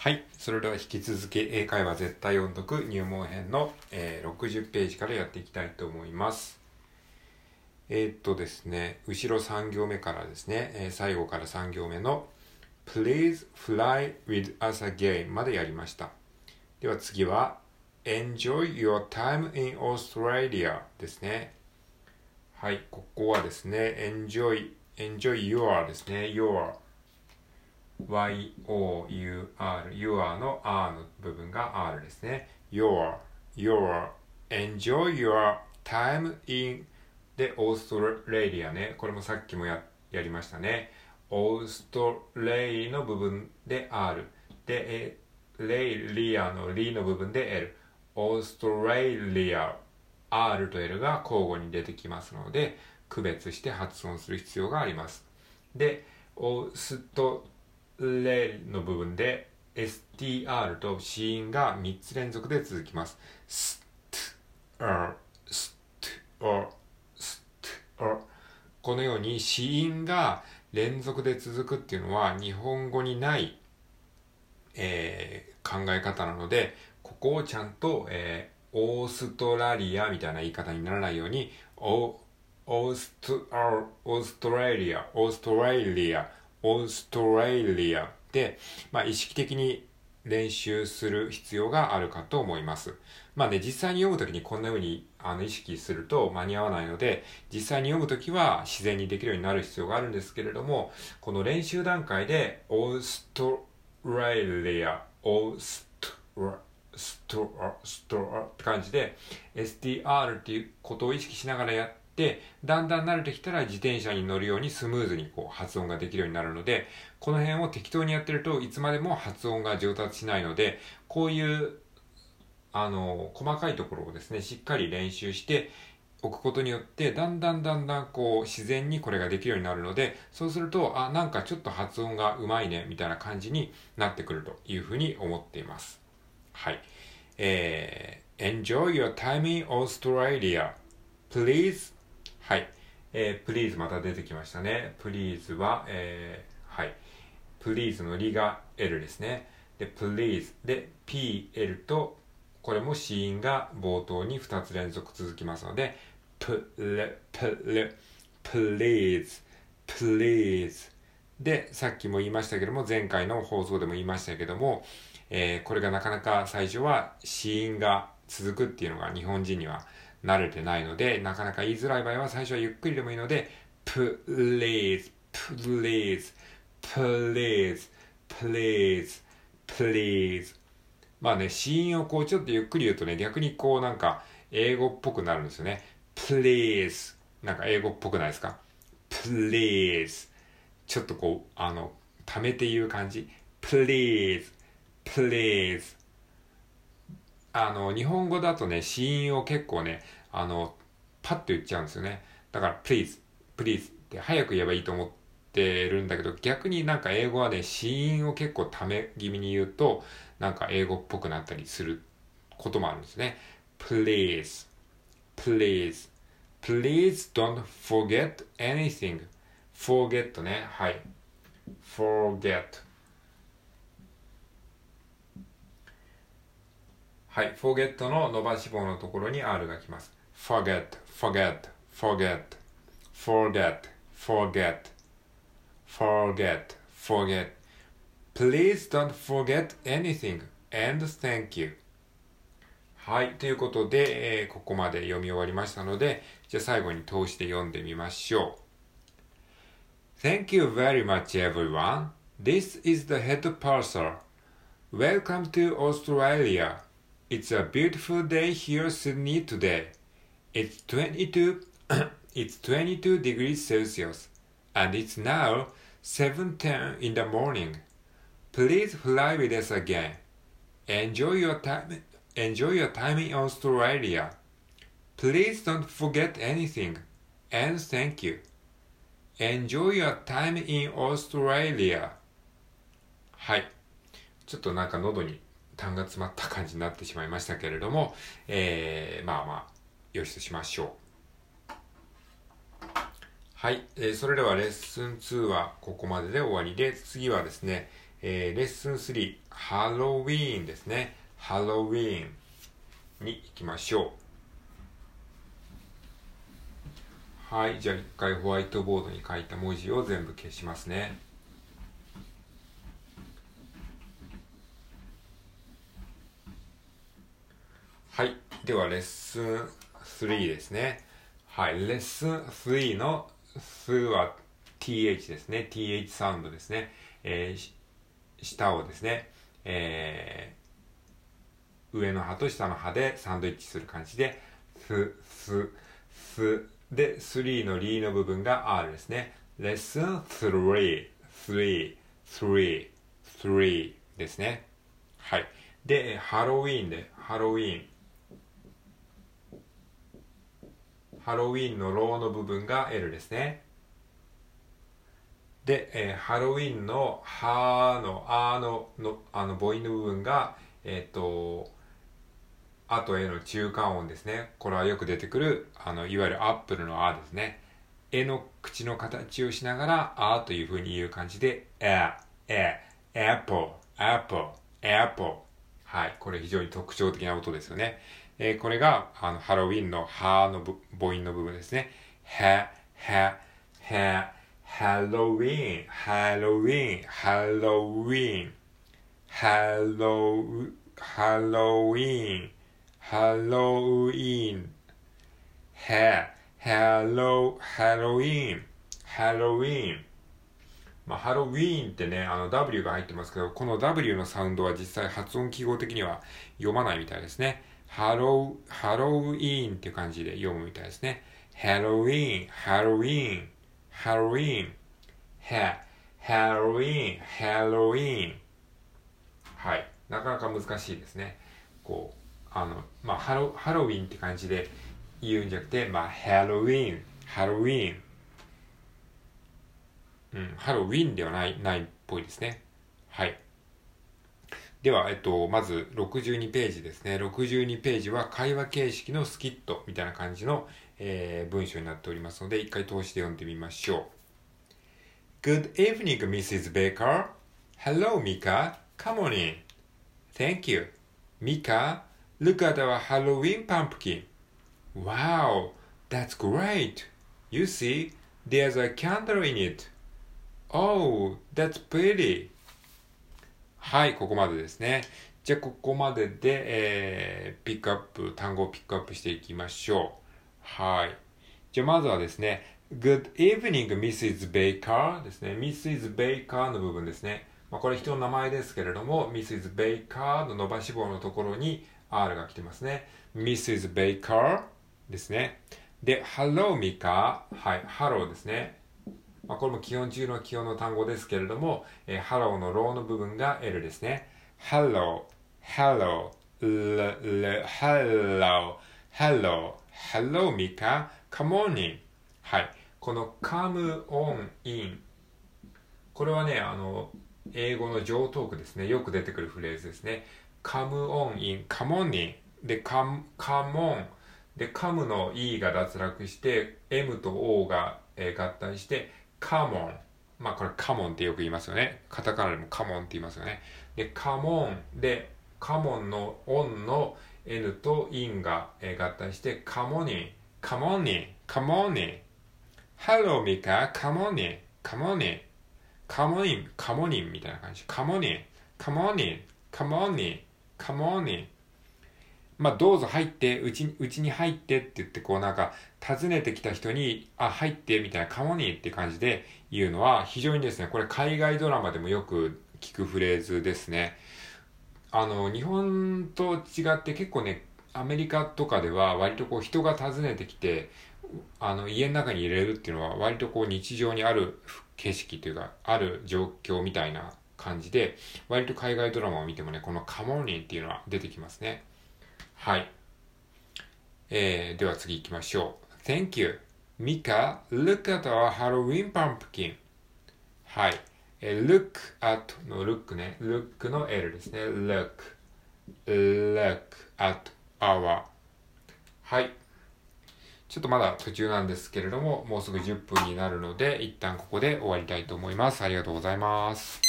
はい。それでは引き続き英会話絶対音読入門編の、えー、60ページからやっていきたいと思います。えー、っとですね、後ろ3行目からですね、えー、最後から3行目の Please fly with us again までやりました。では次は Enjoy your time in Australia ですね。はい、ここはですね、Enjoy, enjoy your ですね、your y-o-u-r, your の r の部分が r ですね。your, your, enjoy your time in で、オーストラリアね。これもさっきもややりましたね。オーストレイの部分で R。で、えレイリアのリの部分で L。オーストレリア。R と L が交互に出てきますので、区別して発音する必要があります。で、オーストレの部分で STR と子音が3つ連続で続きます。スト、r、スト、r、スト、r。このように子音が連続で続くっていうのは日本語にない、えー、考え方なので、ここをちゃんと、えー、オーストラリアみたいな言い方にならないように、オーストオーストラリア、オーストラリア、オーストラリアで、まあ、意識的に練習する必要があるかと思います。まあね、実際に読むときにこんな風にあの意識すると間に合わないので、実際に読むときは自然にできるようになる必要があるんですけれども、この練習段階で、オーストラリア、オーストラ、ストラ、ストラって感じで、STR っていうことを意識しながらやって、だんだん慣れてきたら自転車に乗るようにスムーズにこう発音ができるようになるので、この辺を適当にやってるといつまでも発音が上達しないので、こういうあの、細かいところをですね、しっかり練習しておくことによって、だんだんだんだんこう自然にこれができるようになるので、そうすると、あ、なんかちょっと発音がうまいね、みたいな感じになってくるというふうに思っています。はい。えー、enjoy your time in Australia. Please はい。えー、please また出てきましたね。please は、えー、はい。please のりが L ですね。で、please で PL と、これも子音が冒頭に2つ連続続きますので、プレ、プレ、please, please で、さっきも言いましたけども、前回の放送でも言いましたけども、えー、これがなかなか最初は子音が続くっていうのが日本人には慣れてないので、なかなか言いづらい場合は最初はゆっくりでもいいので、please, please, please, please, please まあね、子音をこうちょっとゆっくり言うとね、逆にこうなんか英語っぽくなるんですよね。please なんか英語っぽくないですか ?please ちょっとこう、あの、溜めて言う感じ？please, please あの、日本語だとね、子音を結構ね、あの、パッと言っちゃうんですよね。だから、please, please って早く言えばいいと思ってるんだけど、逆になんか英語はね、子音を結構ため気味に言うと、なんか英語っぽくなったりすることもあるんですね。please, please, please don't forget anything. forget ね。はい。forget はい、forget の伸ばし棒のところに R が来ます。forget, forget, forget, forget, forget, forget, forget. Please don't forget anything and thank you. はい。ということで、えー、ここまで読み終わりましたので、じゃあ最後に通して読んでみましょう。Thank you very much everyone. This is the head parcel. Welcome to Australia. It's a beautiful day here Sydney today. It's 22 it's 22 degrees Celsius and it's now 7:10 in the morning. Please fly with us again. Enjoy your time enjoy your time in Australia. Please don't forget anything and thank you. Enjoy your time in Australia. はい。ちょっとなんか喉に 痰が詰まった感じになってしまいましたけれども、えー、まあまあ、よしとしましょう。はい、えー、それではレッスン2はここまでで終わりで、次はですね、えー、レッスン3、ハロウィーンですね。ハロウィーンに行きましょう。はい。じゃあ一回ホワイトボードに書いた文字を全部消しますね。はい。では、レッスン3ですね。はい。レッスン3の数は th ですね。th サウンドですね。えー、下をですね、えー、上の歯と下の歯でサンドイッチする感じで、す、す、す、で、3のリーの部分が R ですね。レッスン3、3、3、3ですね。はい。で、ハロウィーンで、ハロウィーン。ハロウィンのローの部分が L ですね。で、えー、ハロウィンの「は」の「あ」ののあの母音の部分がえっ、と「あ」と「え」の中間音ですね。これはよく出てくるあのいわゆる apple の「あ」ですね「え」の口の形をしながら「あ」というふうに言う感じで「え」「え」「apple」「apple」「apple」はいこれ非常に特徴的な音ですよね、えー、これがあのハロウィンの「は」の母音の部分ですね「は」「は」「は」ハロウィン、ハロウィン、ハロウィン、ハロウ、ハロウィン、ハロウィン、ハ、ハロ、ハロウィン、ハロウィン。まあ、ハロウィーンってね、あの W が入ってますけど、この W のサウンドは実際発音記号的には読まないみたいですね。ハロウ、ハロウィーンっていう感じで読むみたいですね。ハロウィーン、ハロウィーン。ハロウィーン、ハ、ハロウィーン、ハロウィーン。はい。なかなか難しいですね。こう、あの、まあ、ハロハロウィンって感じで言うんじゃなくて、まあ、ハロウィーン、ハロウィーン。うん、ハロウィンではない、ないっぽいですね。はい。では、えっと、まず62ページですね。62ページは会話形式のスキットみたいな感じの、えー、文章になっておりますので、一回通して読んでみましょう。Good evening, Mrs. Baker. Hello, Mika. Come on in. Thank you. Mika, look at our Halloween pumpkin. Wow, that's great. You see, there's a candle in it. Oh, that's pretty. はい、ここまでですね。じゃあ、ここまでで、えー、ピックアップ、単語をピックアップしていきましょう。はい。じゃあまずはですね、Good evening, Mrs. Baker ですね。Mrs. Baker の部分ですね。まあ、これ人の名前ですけれども、Mrs. Baker の伸ばし棒のところに R が来てますね。Mrs. Baker ですね。で、Hello, Mika。はい、Hello ですね。まあ、これも基本中の基本の単語ですけれども、えー、Hello のローの部分が L ですね。Hello, Hello, L, L, Hello, Hello, Hello, Mika. Come on in. はい。この come on in。これはね、あの、英語の上トークですね。よく出てくるフレーズですね。come on in, come on in. で、come, come on. で、come の e が脱落して、m と o が、えー、合体して、カモン。まあこれカモンってよく言いますよね。カタカナでもカモンって言いますよね。で、カモンで、カモンのオンの N とインが合体して、カモニー、カモニー、カモニー。ハローミカ、カモニー、カモニー。カモニー、カモニーみたいな感じ。カモニー、カモニー、カモニー、カモニー。まあ、どうぞ入って、うち、うちに入ってって言って、こうなんか、訪ねてきた人に、あ、入ってみたいな、カモニーって感じで言うのは、非常にですね、これ海外ドラマでもよく聞くフレーズですね。あの、日本と違って結構ね、アメリカとかでは割とこう人が訪ねてきて、あの家の中に入れるっていうのは割とこう日常にある景色というか、ある状況みたいな感じで、割と海外ドラマを見てもね、このカモニーっていうのは出てきますね。はい。えー、では次行きましょう。Thank you. Mika, look at our Halloween pumpkin. はい。えー、look at の look ね。look の L ですね。look, look at our はい。ちょっとまだ途中なんですけれども、もうすぐ10分になるので、一旦ここで終わりたいと思います。ありがとうございます。